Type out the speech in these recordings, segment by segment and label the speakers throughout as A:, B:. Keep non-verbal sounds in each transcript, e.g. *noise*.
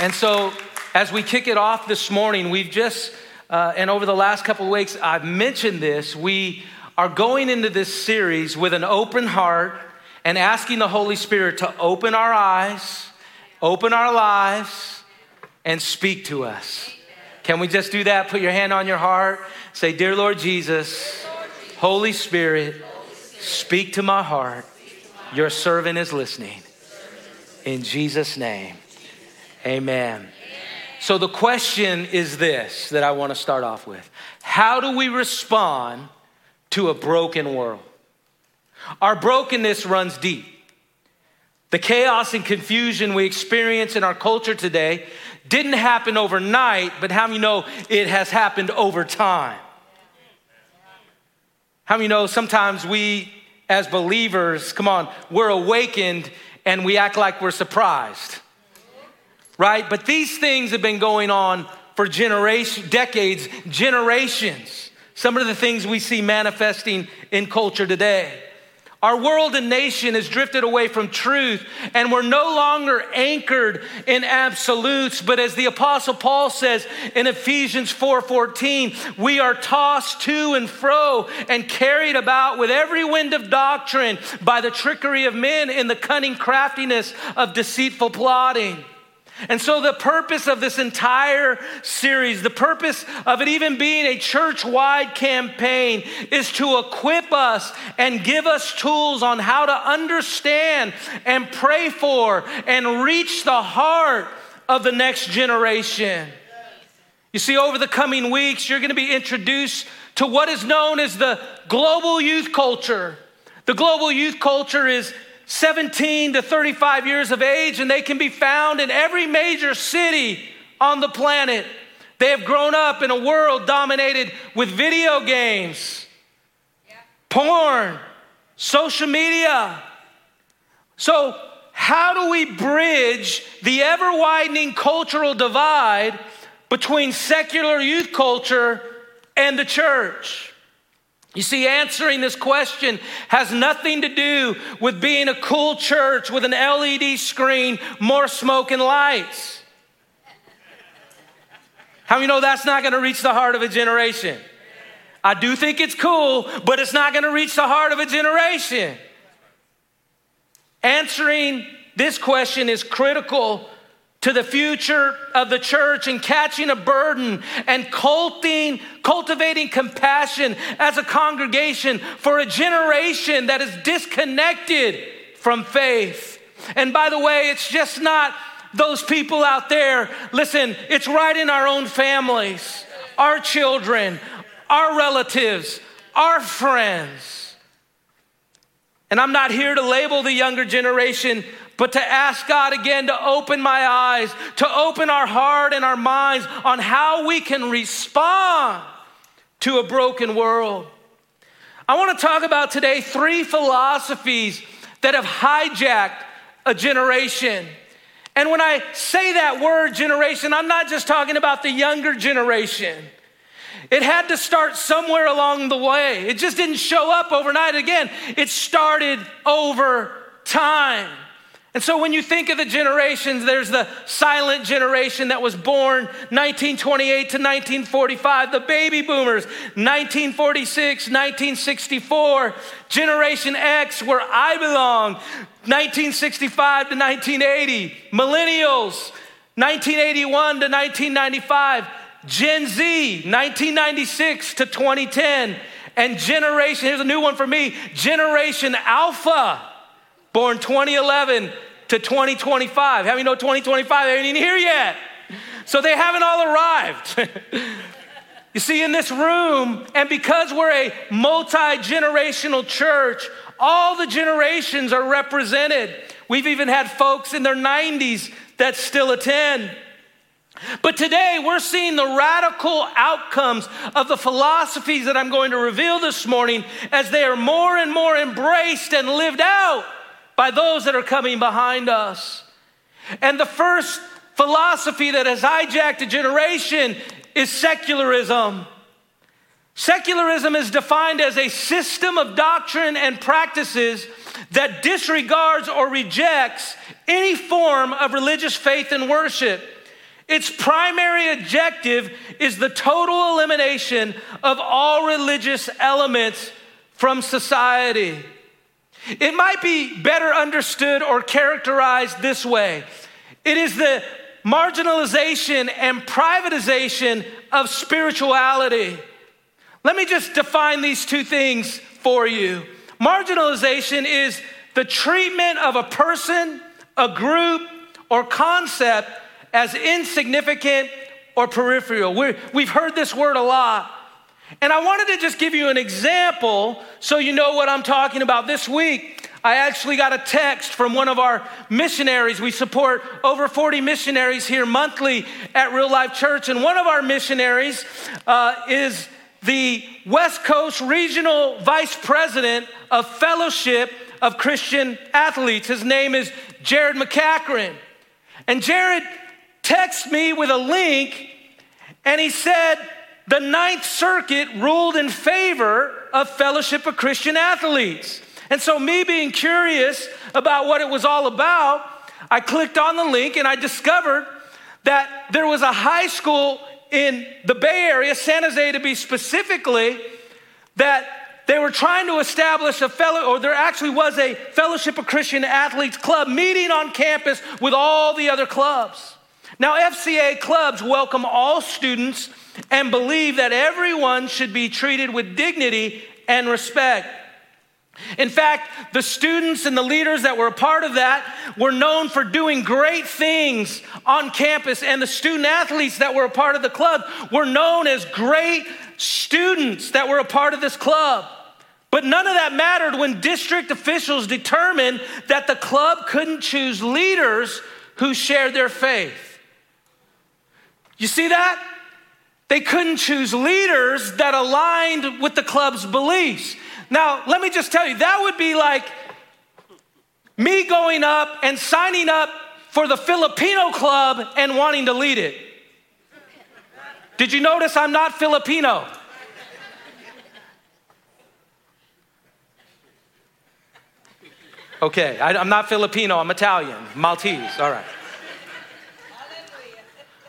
A: And so, as we kick it off this morning, we've just, uh, and over the last couple weeks, I've mentioned this. We are going into this series with an open heart and asking the Holy Spirit to open our eyes, open our lives, and speak to us. Can we just do that? Put your hand on your heart. Say, Dear Lord Jesus, Holy Spirit, speak to my heart. Your servant is listening. In Jesus' name, amen. So, the question is this that I want to start off with How do we respond to a broken world? Our brokenness runs deep. The chaos and confusion we experience in our culture today didn't happen overnight, but how many know it has happened over time? How many know sometimes we as believers, come on, we're awakened and we act like we're surprised, right? But these things have been going on for generations, decades, generations. Some of the things we see manifesting in culture today. Our world and nation has drifted away from truth, and we're no longer anchored in absolutes. But as the Apostle Paul says in Ephesians 4:14, we are tossed to and fro and carried about with every wind of doctrine by the trickery of men in the cunning craftiness of deceitful plotting. And so, the purpose of this entire series, the purpose of it even being a church wide campaign, is to equip us and give us tools on how to understand and pray for and reach the heart of the next generation. You see, over the coming weeks, you're going to be introduced to what is known as the global youth culture. The global youth culture is 17 to 35 years of age, and they can be found in every major city on the planet. They have grown up in a world dominated with video games, yeah. porn, social media. So, how do we bridge the ever widening cultural divide between secular youth culture and the church? You see, answering this question has nothing to do with being a cool church with an LED screen, more smoke and lights. How many know that's not gonna reach the heart of a generation? I do think it's cool, but it's not gonna reach the heart of a generation. Answering this question is critical to the future of the church and catching a burden and cultivating, cultivating compassion as a congregation for a generation that is disconnected from faith. And by the way, it's just not those people out there. Listen, it's right in our own families, our children, our relatives, our friends. And I'm not here to label the younger generation but to ask God again to open my eyes, to open our heart and our minds on how we can respond to a broken world. I want to talk about today three philosophies that have hijacked a generation. And when I say that word generation, I'm not just talking about the younger generation. It had to start somewhere along the way. It just didn't show up overnight. Again, it started over time. And so when you think of the generations, there's the silent generation that was born 1928 to 1945, the baby boomers, 1946, 1964, Generation X, where I belong, 1965 to 1980, millennials, 1981 to 1995, Gen Z, 1996 to 2010, and generation, here's a new one for me, Generation Alpha born 2011 to 2025. How many know 2025? They ain't even here yet. So they haven't all arrived. *laughs* you see, in this room, and because we're a multi generational church, all the generations are represented. We've even had folks in their 90s that still attend. But today we're seeing the radical outcomes of the philosophies that I'm going to reveal this morning as they are more and more embraced and lived out by those that are coming behind us. And the first philosophy that has hijacked a generation is secularism. Secularism is defined as a system of doctrine and practices that disregards or rejects any form of religious faith and worship. Its primary objective is the total elimination of all religious elements from society. It might be better understood or characterized this way it is the marginalization and privatization of spirituality. Let me just define these two things for you. Marginalization is the treatment of a person, a group, or concept as insignificant or peripheral. we have heard this word a lot. And I wanted to just give you an example so you know what I'm talking about. This week, I actually got a text from one of our missionaries. We support over 40 missionaries here monthly at Real Life Church. And one of our missionaries uh, is the West Coast Regional Vice President of Fellowship of Christian Athletes. His name is Jared McCachran. And Jared texted me with a link and he said, the Ninth Circuit ruled in favor of Fellowship of Christian Athletes. And so, me being curious about what it was all about, I clicked on the link and I discovered that there was a high school in the Bay Area, San Jose to be specifically, that they were trying to establish a fellow, or there actually was a Fellowship of Christian Athletes club meeting on campus with all the other clubs. Now, FCA clubs welcome all students and believe that everyone should be treated with dignity and respect. In fact, the students and the leaders that were a part of that were known for doing great things on campus, and the student athletes that were a part of the club were known as great students that were a part of this club. But none of that mattered when district officials determined that the club couldn't choose leaders who shared their faith. You see that? They couldn't choose leaders that aligned with the club's beliefs. Now, let me just tell you, that would be like me going up and signing up for the Filipino club and wanting to lead it. Did you notice I'm not Filipino? Okay, I, am not Filipino, I'm Italian, Maltese, all right.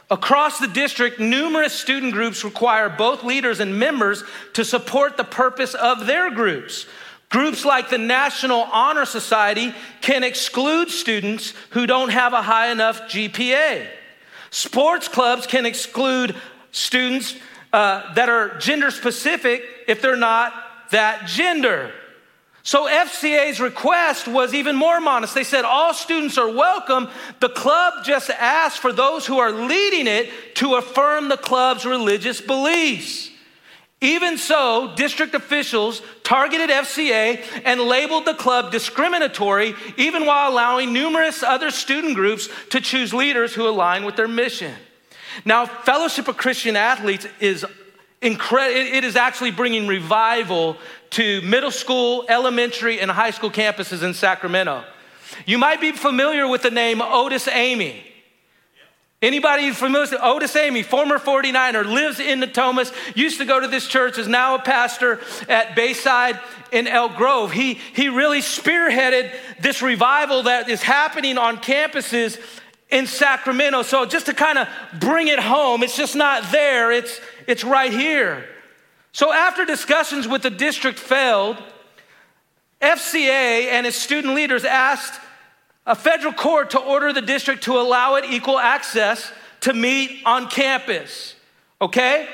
A: Across the district, numerous student groups require both leaders and members to support the purpose of their groups. Groups like the National Honor Society can exclude students who don't have a high enough GPA. Sports clubs can exclude students uh, that are gender specific if they're not that gender. So FCA's request was even more modest. They said all students are welcome. The club just asked for those who are leading it to affirm the club's religious beliefs. Even so, district officials targeted FCA and labeled the club discriminatory, even while allowing numerous other student groups to choose leaders who align with their mission. Now, Fellowship of Christian Athletes is incredible. It is actually bringing revival to middle school, elementary, and high school campuses in Sacramento. You might be familiar with the name Otis Amey. Anybody familiar with Otis Amey, former 49er, lives in Natomas, used to go to this church, is now a pastor at Bayside in Elk Grove. He, he really spearheaded this revival that is happening on campuses in Sacramento. So just to kind of bring it home, it's just not there, it's, it's right here. So, after discussions with the district failed, FCA and its student leaders asked a federal court to order the district to allow it equal access to meet on campus. Okay?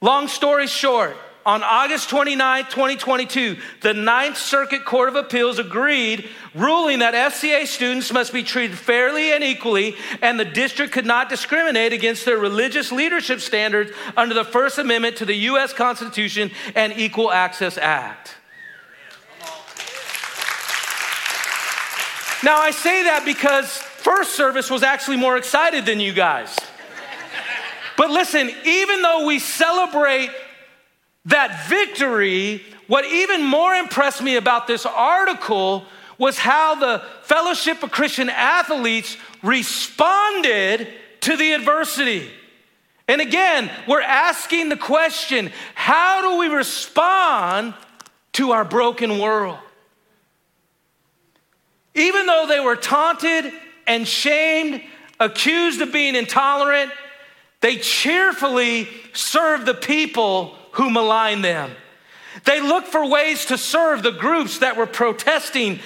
A: Long story short, on August 29, 2022, the Ninth Circuit Court of Appeals agreed, ruling that FCA students must be treated fairly and equally, and the district could not discriminate against their religious leadership standards under the First Amendment to the U.S. Constitution and Equal Access Act. Now, I say that because First Service was actually more excited than you guys. But listen, even though we celebrate that victory, what even more impressed me about this article was how the Fellowship of Christian Athletes responded to the adversity. And again, we're asking the question how do we respond to our broken world? Even though they were taunted and shamed, accused of being intolerant, they cheerfully served the people who malign them. They looked for ways to serve the groups that were protesting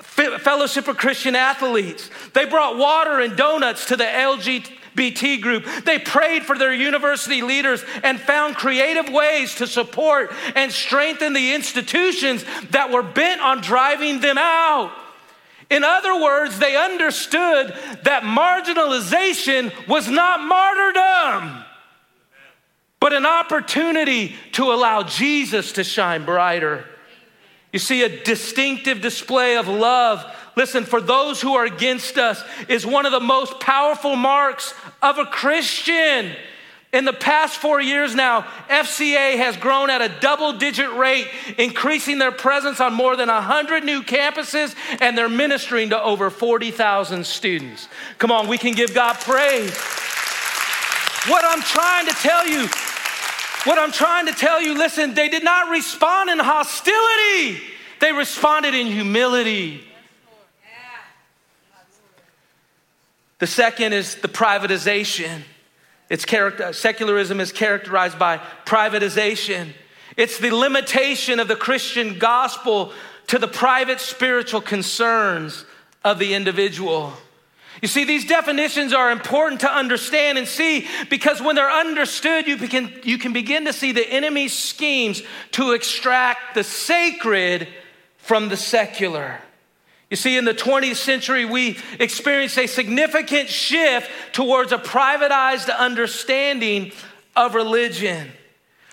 A: Fellowship of Christian Athletes. They brought water and donuts to the LGBT group. They prayed for their university leaders and found creative ways to support and strengthen the institutions that were bent on driving them out. In other words, they understood that marginalization was not martyrdom, but an opportunity to allow Jesus to shine brighter. You see, a distinctive display of love, listen, for those who are against us, is one of the most powerful marks of a Christian. In the past four years now, FCA has grown at a double digit rate, increasing their presence on more than 100 new campuses, and they're ministering to over 40,000 students. Come on, we can give God praise. What I'm trying to tell you, what I'm trying to tell you, listen, they did not respond in hostility, they responded in humility. The second is the privatization. It's character, secularism is characterized by privatization. It's the limitation of the Christian gospel to the private spiritual concerns of the individual. You see, these definitions are important to understand and see because when they're understood, you, can you can begin to see the enemy's schemes to extract the sacred from the secular. You see, in the 20th century, we experienced a significant shift towards a privatized understanding of religion.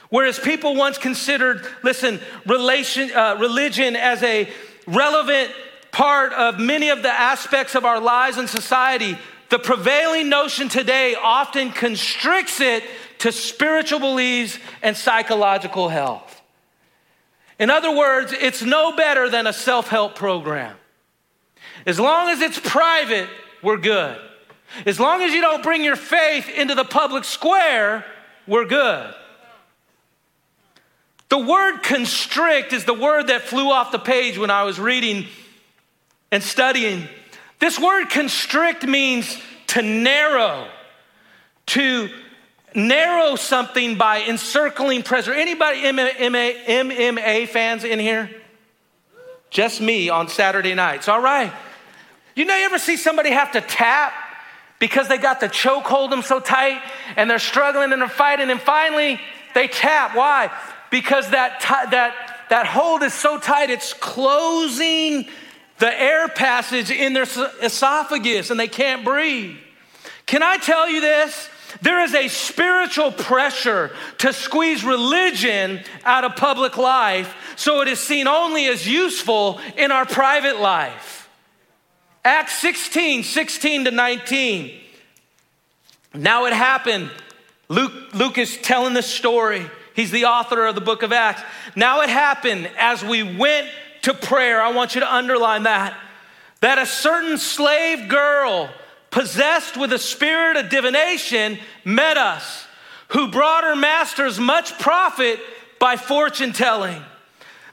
A: Whereas people once considered, listen, relation, uh, religion as a relevant part of many of the aspects of our lives and society, the prevailing notion today often constricts it to spiritual beliefs and psychological health. In other words, it's no better than a self help program. As long as it's private, we're good. As long as you don't bring your faith into the public square, we're good. The word constrict is the word that flew off the page when I was reading and studying. This word constrict means to narrow, to narrow something by encircling pressure. Anybody MMA, MMA fans in here? Just me on Saturday nights. All right. You know, you ever see somebody have to tap because they got the choke hold them so tight and they're struggling and they're fighting and finally they tap. Why? Because that, t- that, that hold is so tight, it's closing the air passage in their esophagus and they can't breathe. Can I tell you this? There is a spiritual pressure to squeeze religion out of public life so it is seen only as useful in our private life. Acts 16, 16 to 19. Now it happened. Luke, Luke is telling the story. He's the author of the book of Acts. Now it happened as we went to prayer. I want you to underline that. That a certain slave girl possessed with a spirit of divination met us, who brought her masters much profit by fortune telling.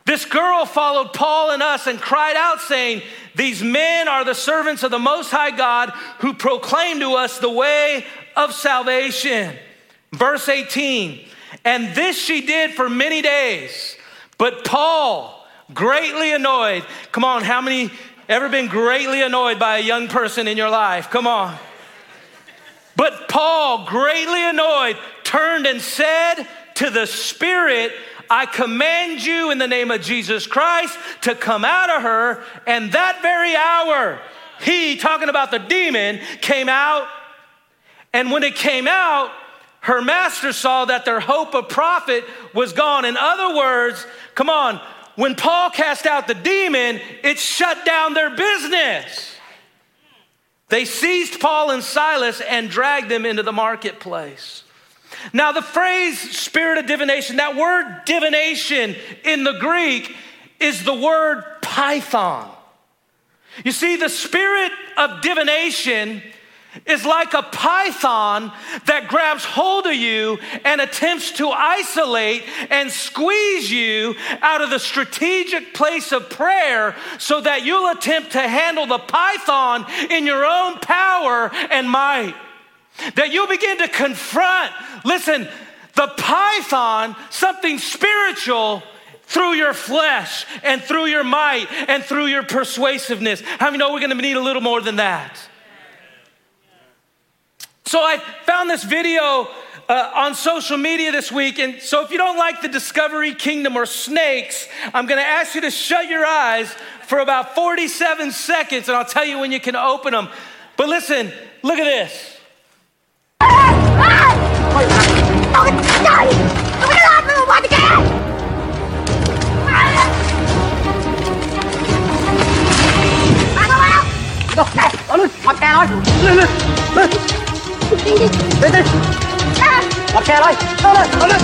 A: This girl followed Paul and us and cried out, saying, These men are the servants of the Most High God who proclaim to us the way of salvation. Verse 18, and this she did for many days. But Paul, greatly annoyed, come on, how many ever been greatly annoyed by a young person in your life? Come on. But Paul, greatly annoyed, turned and said to the Spirit, I command you in the name of Jesus Christ to come out of her. And that very hour, he, talking about the demon, came out. And when it came out, her master saw that their hope of profit was gone. In other words, come on, when Paul cast out the demon, it shut down their business. They seized Paul and Silas and dragged them into the marketplace. Now, the phrase spirit of divination, that word divination in the Greek is the word python. You see, the spirit of divination is like a python that grabs hold of you and attempts to isolate and squeeze you out of the strategic place of prayer so that you'll attempt to handle the python in your own power and might. That you'll begin to confront, listen, the python, something spiritual through your flesh and through your might and through your persuasiveness. How many know we're gonna need a little more than that? So I found this video uh, on social media this week. And so if you don't like the Discovery Kingdom or snakes, I'm going to ask you to shut your eyes for about 47 seconds and I'll tell you when you can open them. But listen, look at this.
B: đi đi bắt xe đây lên lên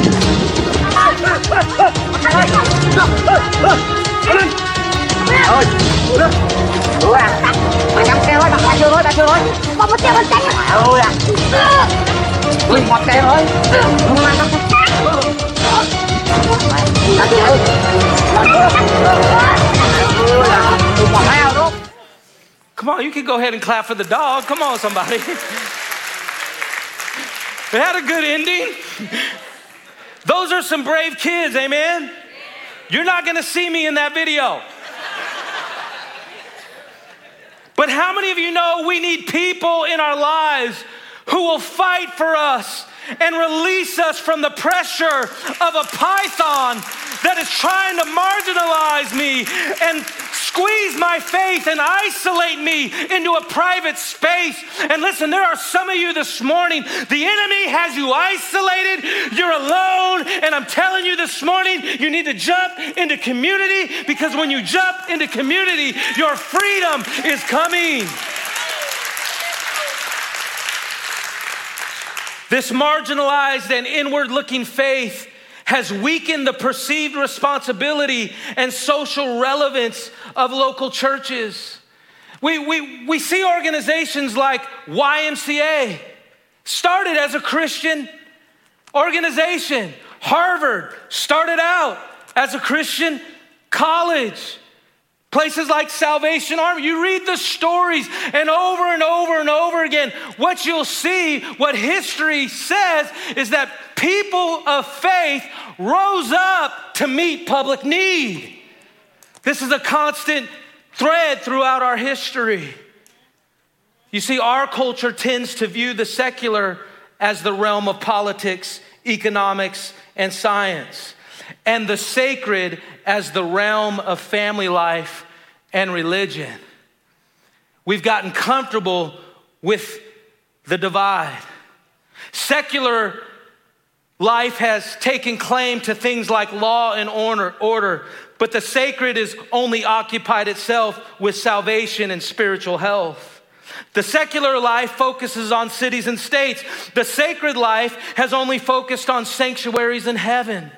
B: ơi ừ à mày cắm xe thôi đặt chưa thôi đặt chưa thôi còn một xe bên tránh à à ui một xe thôi mày cắm xe đặt chưa
A: Come on, you can go ahead and clap for the dog. Come on, somebody. *laughs* It had a good ending. Those are some brave kids, amen? You're not gonna see me in that video. But how many of you know we need people in our lives who will fight for us and release us from the pressure of a python that is trying to marginalize squeeze my faith and isolate me into a private space. And listen, there are some of you this morning, the enemy has you isolated, you're alone, and I'm telling you this morning, you need to jump into community because when you jump into community, your freedom is coming. This marginalized and inward looking faith has weakened the perceived responsibility and social relevance of local churches. We, we, we see organizations like YMCA, started as a Christian organization. Harvard started out as a Christian college. Places like Salvation Army, you read the stories, and over and over and over again, what you'll see, what history says, is that people of faith rose up to meet public need. This is a constant thread throughout our history. You see, our culture tends to view the secular as the realm of politics, economics, and science and the sacred as the realm of family life and religion. We've gotten comfortable with the divide. Secular life has taken claim to things like law and order, order, but the sacred is only occupied itself with salvation and spiritual health. The secular life focuses on cities and states. The sacred life has only focused on sanctuaries in heaven.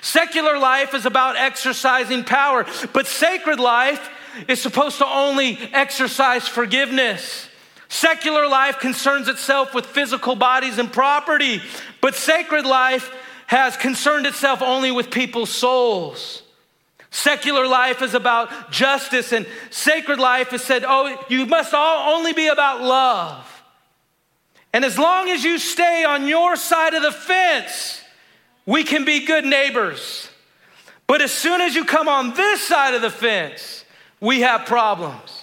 A: Secular life is about exercising power, but sacred life is supposed to only exercise forgiveness. Secular life concerns itself with physical bodies and property, but sacred life has concerned itself only with people's souls. Secular life is about justice, and sacred life is said, oh, you must all only be about love. And as long as you stay on your side of the fence, we can be good neighbors. But as soon as you come on this side of the fence, we have problems.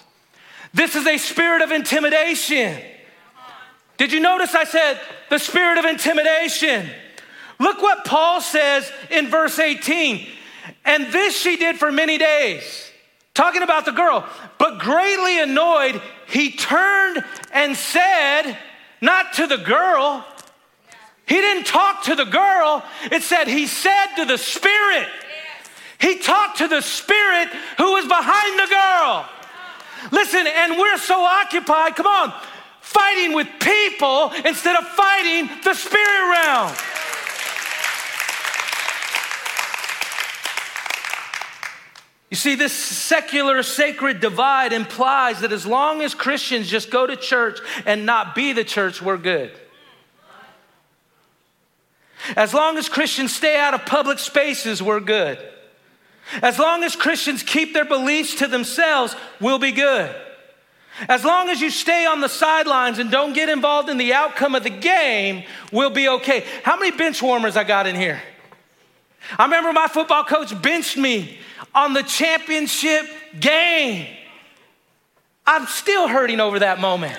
A: This is a spirit of intimidation. Did you notice I said the spirit of intimidation? Look what Paul says in verse 18. And this she did for many days. Talking about the girl. But greatly annoyed, he turned and said, not to the girl, he didn't talk to the girl, it said he said to the spirit. He talked to the spirit who was behind the girl. Listen, and we're so occupied, come on, fighting with people instead of fighting the spirit realm. You see, this secular sacred divide implies that as long as Christians just go to church and not be the church, we're good. As long as Christians stay out of public spaces, we're good. As long as Christians keep their beliefs to themselves, we'll be good. As long as you stay on the sidelines and don't get involved in the outcome of the game, we'll be okay. How many bench warmers I got in here? I remember my football coach benched me on the championship game. I'm still hurting over that moment.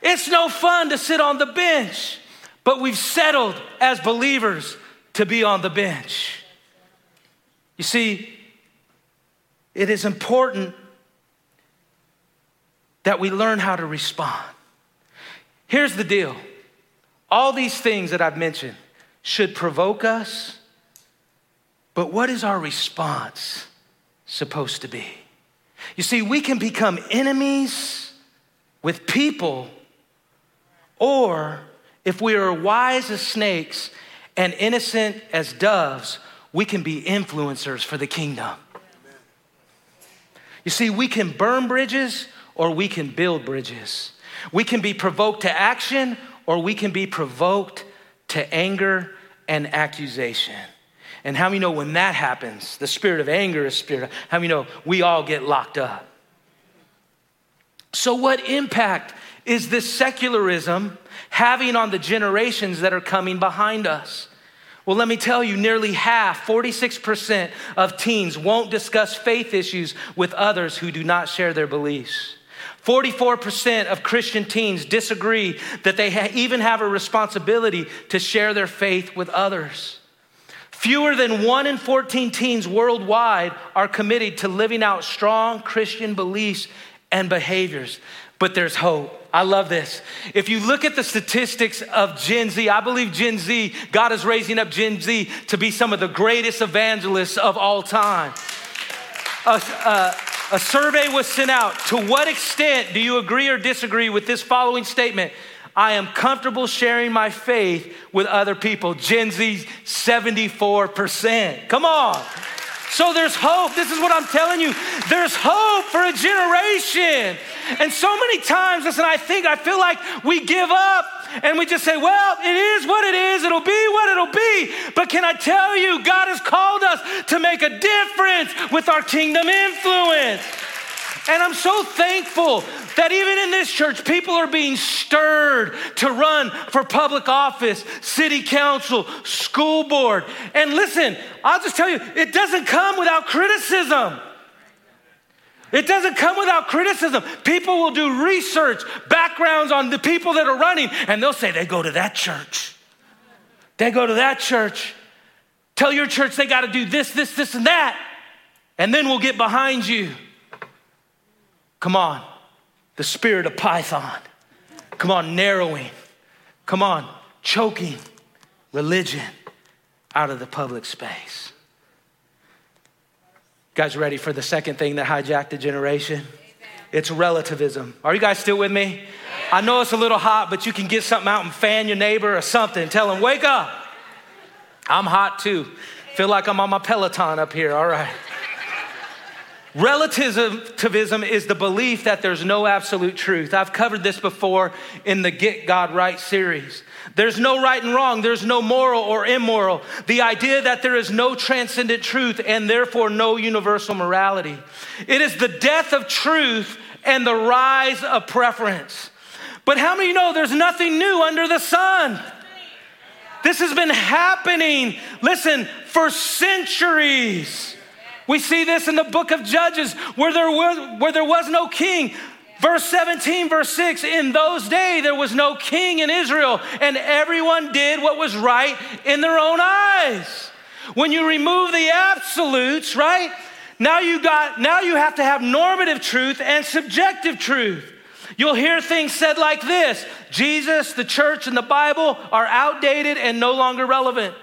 A: It's no fun to sit on the bench, but we've settled as believers to be on the bench. You see, it is important that we learn how to respond. Here's the deal all these things that I've mentioned should provoke us, but what is our response supposed to be? You see, we can become enemies with people, or if we are wise as snakes and innocent as doves, we can be influencers for the kingdom. You see, we can burn bridges or we can build bridges. We can be provoked to action or we can be provoked to anger and accusation. And how many know when that happens, the spirit of anger is spirit, how many know we all get locked up? So, what impact is this secularism having on the generations that are coming behind us? Well, let me tell you, nearly half, 46% of teens won't discuss faith issues with others who do not share their beliefs. 44% of Christian teens disagree that they ha- even have a responsibility to share their faith with others. Fewer than 1 in 14 teens worldwide are committed to living out strong Christian beliefs and behaviors. But there's hope. I love this. If you look at the statistics of Gen Z, I believe Gen Z, God is raising up Gen Z to be some of the greatest evangelists of all time. Uh, uh, a survey was sent out. To what extent do you agree or disagree with this following statement? I am comfortable sharing my faith with other people. Gen Z, 74%. Come on. So there's hope. This is what I'm telling you. There's hope for a generation. And so many times, listen, I think, I feel like we give up and we just say, well, it is what it is, it'll be what it'll be. But can I tell you, God has called us to make a difference with our kingdom influence. And I'm so thankful that even in this church, people are being stirred to run for public office, city council, school board. And listen, I'll just tell you, it doesn't come without criticism. It doesn't come without criticism. People will do research, backgrounds on the people that are running, and they'll say they go to that church. They go to that church. Tell your church they got to do this, this, this, and that. And then we'll get behind you. Come on. The spirit of Python. Come on, narrowing. Come on, choking religion out of the public space. Guys, ready for the second thing that hijacked the generation? It's relativism. Are you guys still with me? I know it's a little hot, but you can get something out and fan your neighbor or something. Tell them, wake up. I'm hot too. Feel like I'm on my Peloton up here. All right. Relativism is the belief that there's no absolute truth. I've covered this before in the Get God Right series. There's no right and wrong, there's no moral or immoral. The idea that there is no transcendent truth and therefore no universal morality. It is the death of truth and the rise of preference. But how many know there's nothing new under the sun? This has been happening, listen, for centuries. We see this in the book of Judges where there was, where there was no king. Verse 17, verse 6 In those days there was no king in Israel, and everyone did what was right in their own eyes. When you remove the absolutes, right? Now you got now you have to have normative truth and subjective truth. You'll hear things said like this Jesus, the church, and the Bible are outdated and no longer relevant.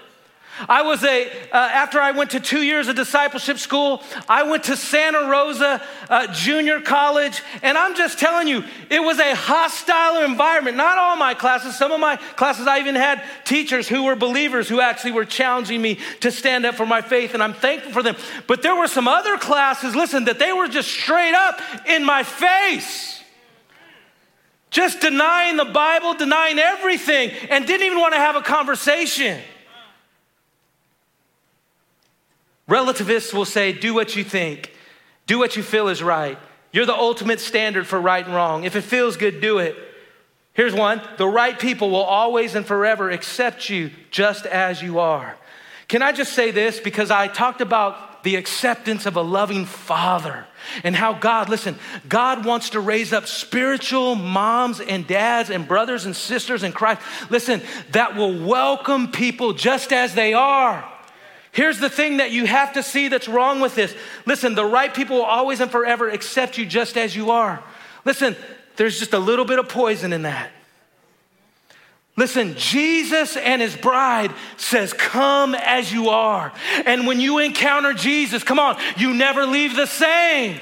A: I was a, uh, after I went to two years of discipleship school, I went to Santa Rosa uh, Junior College, and I'm just telling you, it was a hostile environment. Not all my classes, some of my classes, I even had teachers who were believers who actually were challenging me to stand up for my faith, and I'm thankful for them. But there were some other classes, listen, that they were just straight up in my face. Just denying the Bible, denying everything, and didn't even want to have a conversation. Relativists will say, do what you think, do what you feel is right. You're the ultimate standard for right and wrong. If it feels good, do it. Here's one the right people will always and forever accept you just as you are. Can I just say this? Because I talked about the acceptance of a loving father and how God, listen, God wants to raise up spiritual moms and dads and brothers and sisters in Christ, listen, that will welcome people just as they are. Here's the thing that you have to see that's wrong with this. Listen, the right people will always and forever accept you just as you are. Listen, there's just a little bit of poison in that. Listen, Jesus and his bride says, Come as you are. And when you encounter Jesus, come on, you never leave the same.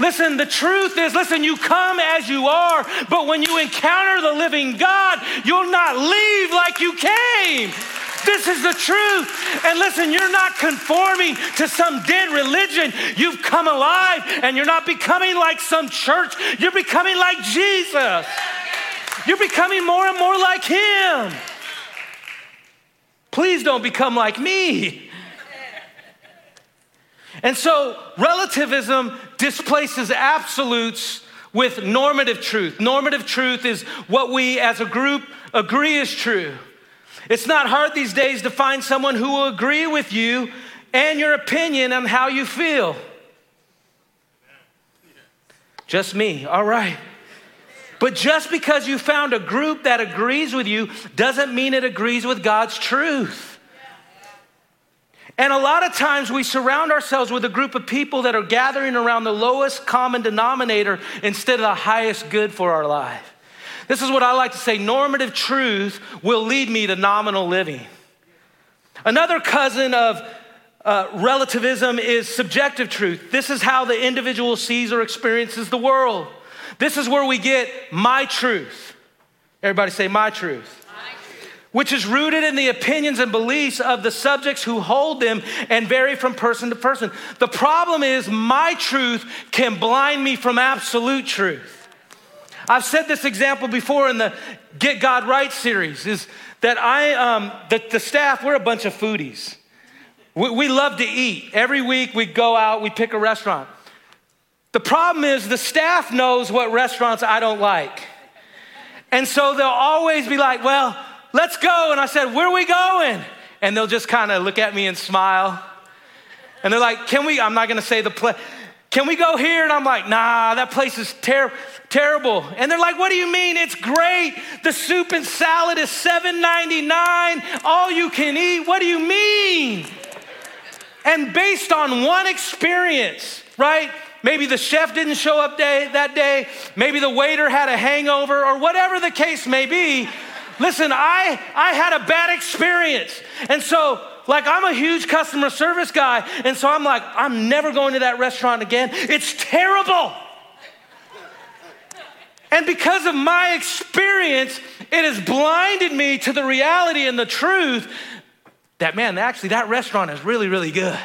A: Listen, the truth is, listen, you come as you are, but when you encounter the living God, you'll not leave like you came. This is the truth. And listen, you're not conforming to some dead religion. You've come alive and you're not becoming like some church. You're becoming like Jesus. You're becoming more and more like Him. Please don't become like me. And so, relativism displaces absolutes with normative truth. Normative truth is what we as a group agree is true. It's not hard these days to find someone who will agree with you and your opinion on how you feel. Just me, all right. But just because you found a group that agrees with you doesn't mean it agrees with God's truth. And a lot of times we surround ourselves with a group of people that are gathering around the lowest common denominator instead of the highest good for our life. This is what I like to say normative truth will lead me to nominal living. Another cousin of uh, relativism is subjective truth. This is how the individual sees or experiences the world. This is where we get my truth. Everybody say, my truth. Which is rooted in the opinions and beliefs of the subjects who hold them and vary from person to person. The problem is, my truth can blind me from absolute truth. I've said this example before in the Get God Right series is that I, um, the, the staff, we're a bunch of foodies. We, we love to eat. Every week we go out, we pick a restaurant. The problem is the staff knows what restaurants I don't like. And so they'll always be like, well, let's go. And I said, where are we going? And they'll just kind of look at me and smile. And they're like, can we, I'm not going to say the place. Can we go here? And I'm like, nah, that place is ter- terrible. And they're like, what do you mean? It's great. The soup and salad is $7.99. All you can eat. What do you mean? And based on one experience, right? Maybe the chef didn't show up day, that day. Maybe the waiter had a hangover or whatever the case may be. Listen, I, I had a bad experience. And so like I'm a huge customer service guy, and so I'm like, I'm never going to that restaurant again. It's terrible. And because of my experience, it has blinded me to the reality and the truth that, man, actually, that restaurant is really, really good.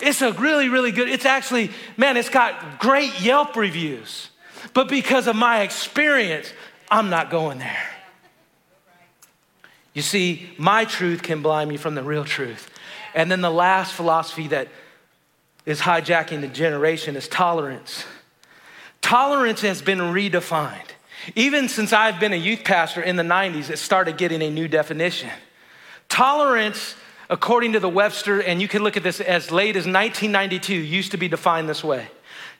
A: It's a really, really good, it's actually, man, it's got great Yelp reviews. But because of my experience, I'm not going there. You see, my truth can blind me from the real truth. And then the last philosophy that is hijacking the generation is tolerance. Tolerance has been redefined. Even since I've been a youth pastor in the 90s, it started getting a new definition. Tolerance, according to the Webster, and you can look at this as late as 1992, used to be defined this way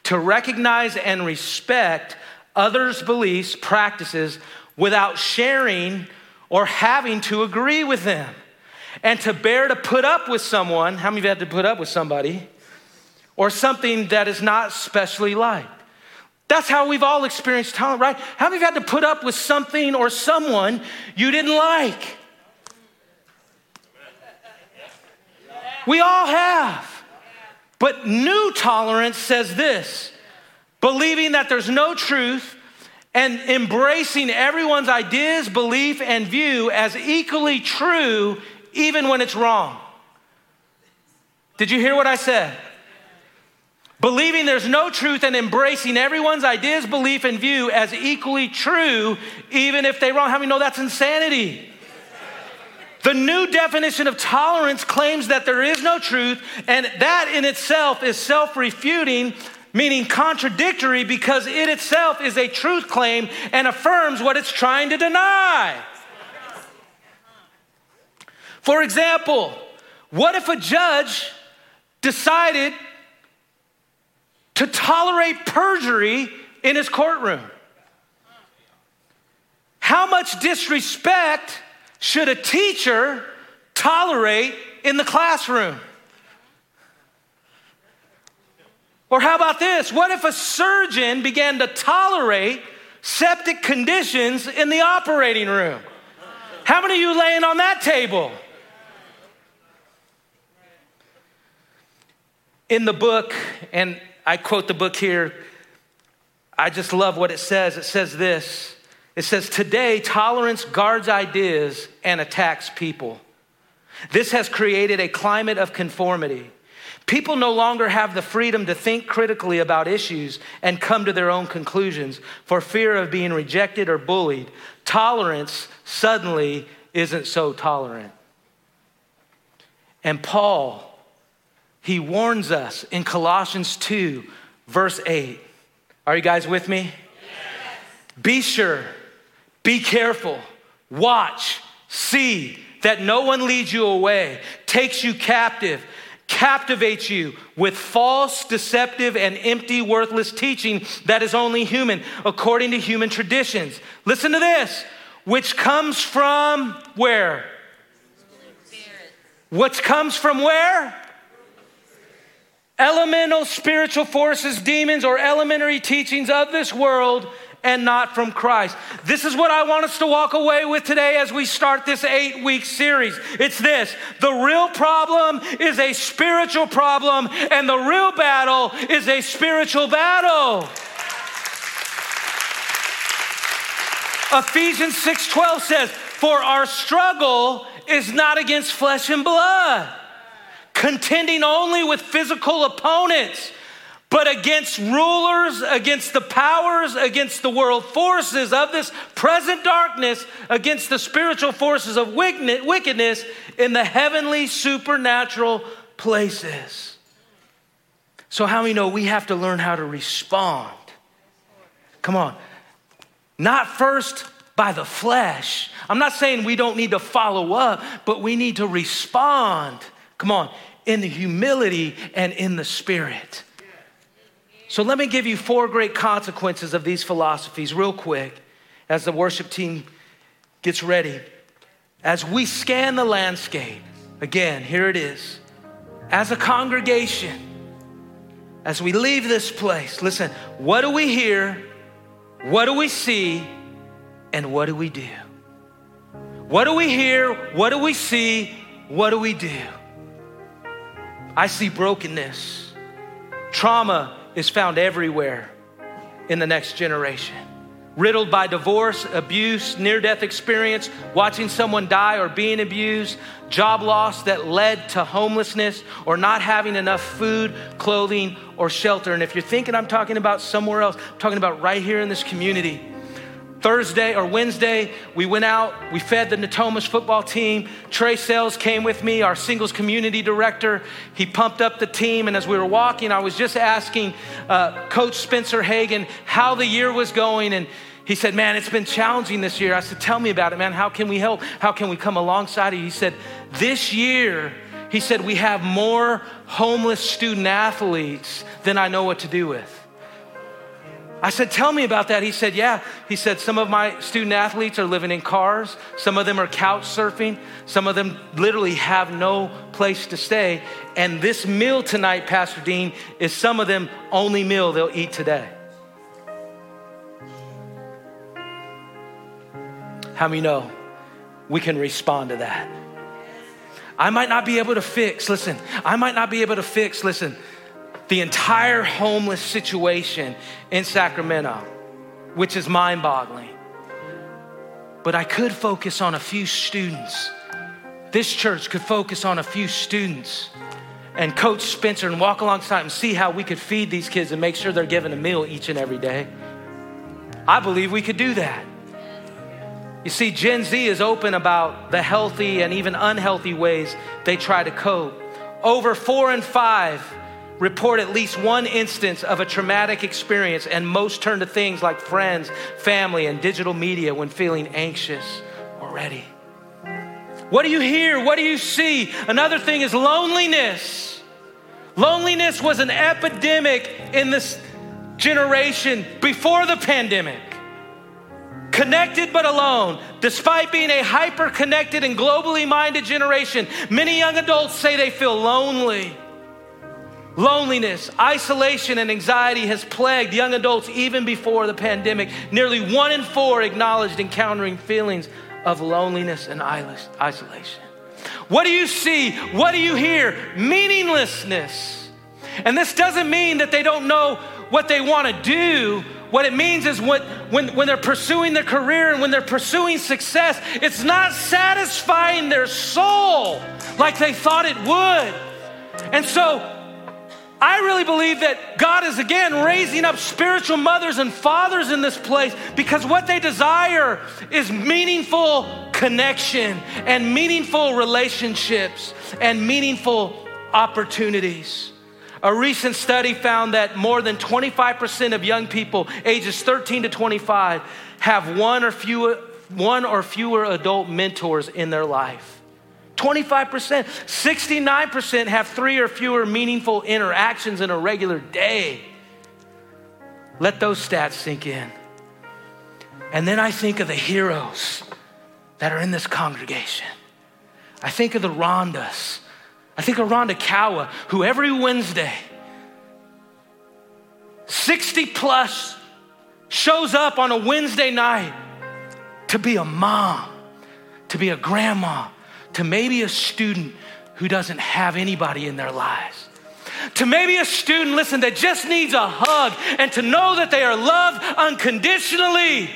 A: to recognize and respect others' beliefs, practices, without sharing or having to agree with them. And to bear to put up with someone, how many of you had to put up with somebody? Or something that is not specially liked. That's how we've all experienced talent, right? How many of you had to put up with something or someone you didn't like? We all have. But new tolerance says this believing that there's no truth and embracing everyone's ideas, belief, and view as equally true, even when it's wrong. Did you hear what I said? Believing there's no truth and embracing everyone's ideas, belief, and view as equally true, even if they're wrong. How many know that's insanity? The new definition of tolerance claims that there is no truth, and that in itself is self refuting, meaning contradictory, because it itself is a truth claim and affirms what it's trying to deny. For example, what if a judge decided to tolerate perjury in his courtroom? How much disrespect should a teacher tolerate in the classroom? Or how about this? What if a surgeon began to tolerate septic conditions in the operating room? How many of you laying on that table? In the book, and I quote the book here, I just love what it says. It says this it says, Today, tolerance guards ideas and attacks people. This has created a climate of conformity. People no longer have the freedom to think critically about issues and come to their own conclusions for fear of being rejected or bullied. Tolerance suddenly isn't so tolerant. And Paul, he warns us in Colossians 2, verse 8. Are you guys with me? Yes. Be sure be careful, watch, see that no one leads you away, takes you captive, captivates you with false, deceptive, and empty, worthless teaching that is only human, according to human traditions. Listen to this, which comes from where? Which comes from where? Elemental spiritual forces, demons, or elementary teachings of this world and not from Christ. This is what I want us to walk away with today as we start this eight week series. It's this the real problem is a spiritual problem, and the real battle is a spiritual battle. Ephesians 6:12 says, "For our struggle is not against flesh and blood, contending only with physical opponents." But against rulers, against the powers, against the world forces of this present darkness, against the spiritual forces of wickedness in the heavenly supernatural places. So, how many know we have to learn how to respond? Come on. Not first by the flesh. I'm not saying we don't need to follow up, but we need to respond. Come on, in the humility and in the spirit. So let me give you four great consequences of these philosophies, real quick, as the worship team gets ready. As we scan the landscape, again, here it is. As a congregation, as we leave this place, listen, what do we hear? What do we see? And what do we do? What do we hear? What do we see? What do we do? I see brokenness, trauma is found everywhere in the next generation. Riddled by divorce, abuse, near death experience, watching someone die or being abused, job loss that led to homelessness, or not having enough food, clothing, or shelter. And if you're thinking I'm talking about somewhere else, I'm talking about right here in this community. Thursday or Wednesday, we went out, we fed the Natomas football team. Trey Sales came with me, our singles community director. He pumped up the team, and as we were walking, I was just asking uh, Coach Spencer Hagan how the year was going, and he said, Man, it's been challenging this year. I said, Tell me about it, man. How can we help? How can we come alongside you? He said, This year, he said, we have more homeless student athletes than I know what to do with. I said, Tell me about that. He said, Yeah. He said, Some of my student athletes are living in cars. Some of them are couch surfing. Some of them literally have no place to stay. And this meal tonight, Pastor Dean, is some of them only meal they'll eat today. How many know we can respond to that? I might not be able to fix, listen, I might not be able to fix, listen, the entire homeless situation in Sacramento, which is mind boggling. But I could focus on a few students. This church could focus on a few students and coach Spencer and walk alongside and see how we could feed these kids and make sure they're given a meal each and every day. I believe we could do that. You see, Gen Z is open about the healthy and even unhealthy ways they try to cope. Over four and five report at least one instance of a traumatic experience, and most turn to things like friends, family, and digital media when feeling anxious or ready. What do you hear? What do you see? Another thing is loneliness. Loneliness was an epidemic in this generation before the pandemic. Connected but alone. Despite being a hyper connected and globally minded generation, many young adults say they feel lonely. Loneliness, isolation, and anxiety has plagued young adults even before the pandemic. Nearly one in four acknowledged encountering feelings of loneliness and isolation. What do you see? What do you hear? Meaninglessness. And this doesn't mean that they don't know what they want to do. What it means is what, when, when they're pursuing their career and when they're pursuing success, it's not satisfying their soul like they thought it would. And so I really believe that God is again raising up spiritual mothers and fathers in this place because what they desire is meaningful connection and meaningful relationships and meaningful opportunities. A recent study found that more than 25% of young people ages 13 to 25 have one or fewer, one or fewer adult mentors in their life. 25%. 69% have three or fewer meaningful interactions in a regular day. Let those stats sink in. And then I think of the heroes that are in this congregation. I think of the Rhondas. I think of Rhonda Kawa, who every Wednesday, 60 plus, shows up on a Wednesday night to be a mom, to be a grandma, to maybe a student who doesn't have anybody in their lives. To maybe a student, listen, that just needs a hug and to know that they are loved unconditionally.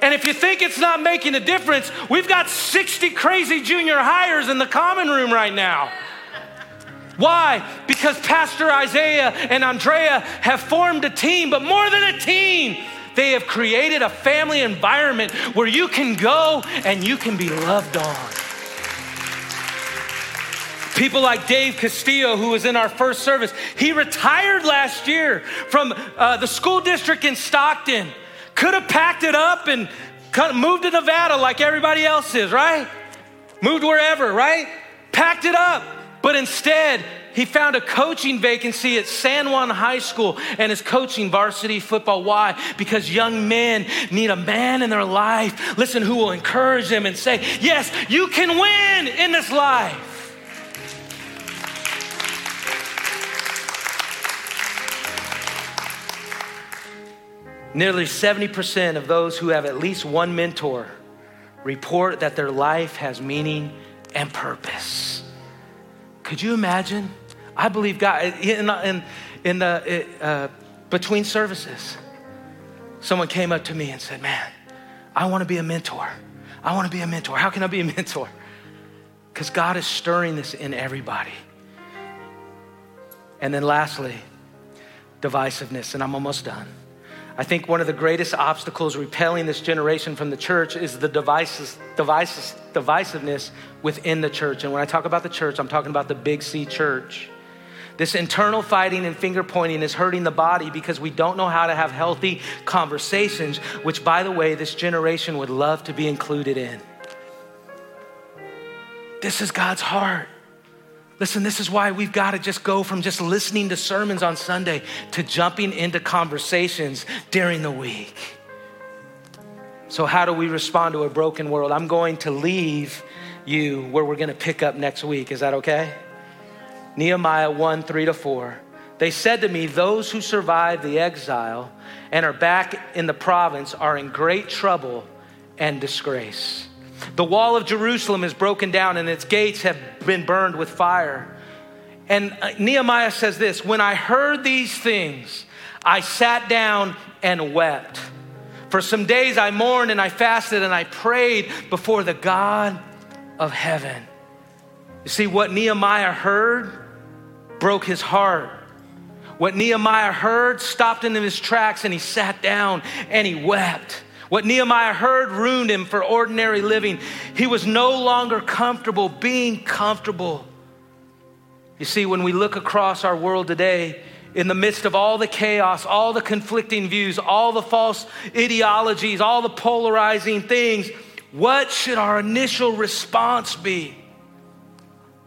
A: And if you think it's not making a difference, we've got 60 crazy junior highers in the common room right now. Why? Because Pastor Isaiah and Andrea have formed a team, but more than a team, they have created a family environment where you can go and you can be loved on. People like Dave Castillo, who was in our first service, he retired last year from uh, the school district in Stockton. Could have packed it up and of moved to Nevada like everybody else is, right? Moved wherever, right? Packed it up. But instead, he found a coaching vacancy at San Juan High School and is coaching varsity football. Why? Because young men need a man in their life, listen, who will encourage them and say, Yes, you can win in this life. Nearly 70% of those who have at least one mentor report that their life has meaning and purpose. Could you imagine? I believe God, in, in, in the, uh, between services, someone came up to me and said, Man, I want to be a mentor. I want to be a mentor. How can I be a *laughs* mentor? Because God is stirring this in everybody. And then lastly, divisiveness, and I'm almost done. I think one of the greatest obstacles repelling this generation from the church is the devices, devices, divisiveness within the church. And when I talk about the church, I'm talking about the Big C church. This internal fighting and finger pointing is hurting the body because we don't know how to have healthy conversations, which, by the way, this generation would love to be included in. This is God's heart. Listen, this is why we've got to just go from just listening to sermons on Sunday to jumping into conversations during the week. So, how do we respond to a broken world? I'm going to leave you where we're going to pick up next week. Is that okay? Nehemiah 1 3 to 4. They said to me, Those who survived the exile and are back in the province are in great trouble and disgrace. The wall of Jerusalem is broken down and its gates have been burned with fire. And uh, Nehemiah says this When I heard these things, I sat down and wept. For some days I mourned and I fasted and I prayed before the God of heaven. You see, what Nehemiah heard broke his heart. What Nehemiah heard stopped him in his tracks and he sat down and he wept. What Nehemiah heard ruined him for ordinary living. He was no longer comfortable being comfortable. You see, when we look across our world today, in the midst of all the chaos, all the conflicting views, all the false ideologies, all the polarizing things, what should our initial response be?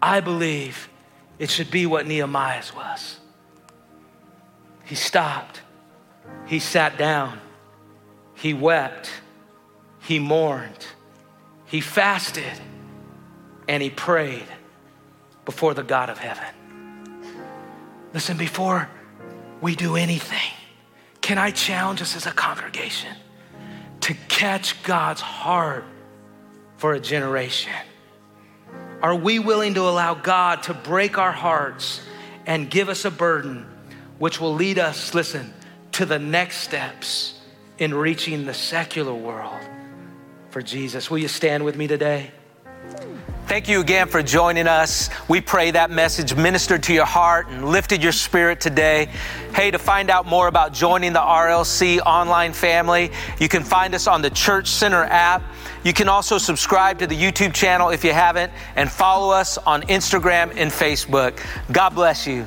A: I believe it should be what Nehemiah's was. He stopped, he sat down, he wept, he mourned, he fasted, and he prayed before the God of heaven. Listen, before we do anything, can I challenge us as a congregation to catch God's heart for a generation? Are we willing to allow God to break our hearts and give us a burden which will lead us, listen, to the next steps in reaching the secular world for Jesus? Will you stand with me today? Thank you again for joining us. We pray that message ministered to your heart and lifted your spirit today. Hey, to find out more about joining the RLC online family, you can find us on the Church Center app. You can also subscribe to the YouTube channel if you haven't, and follow us on Instagram and Facebook. God bless you.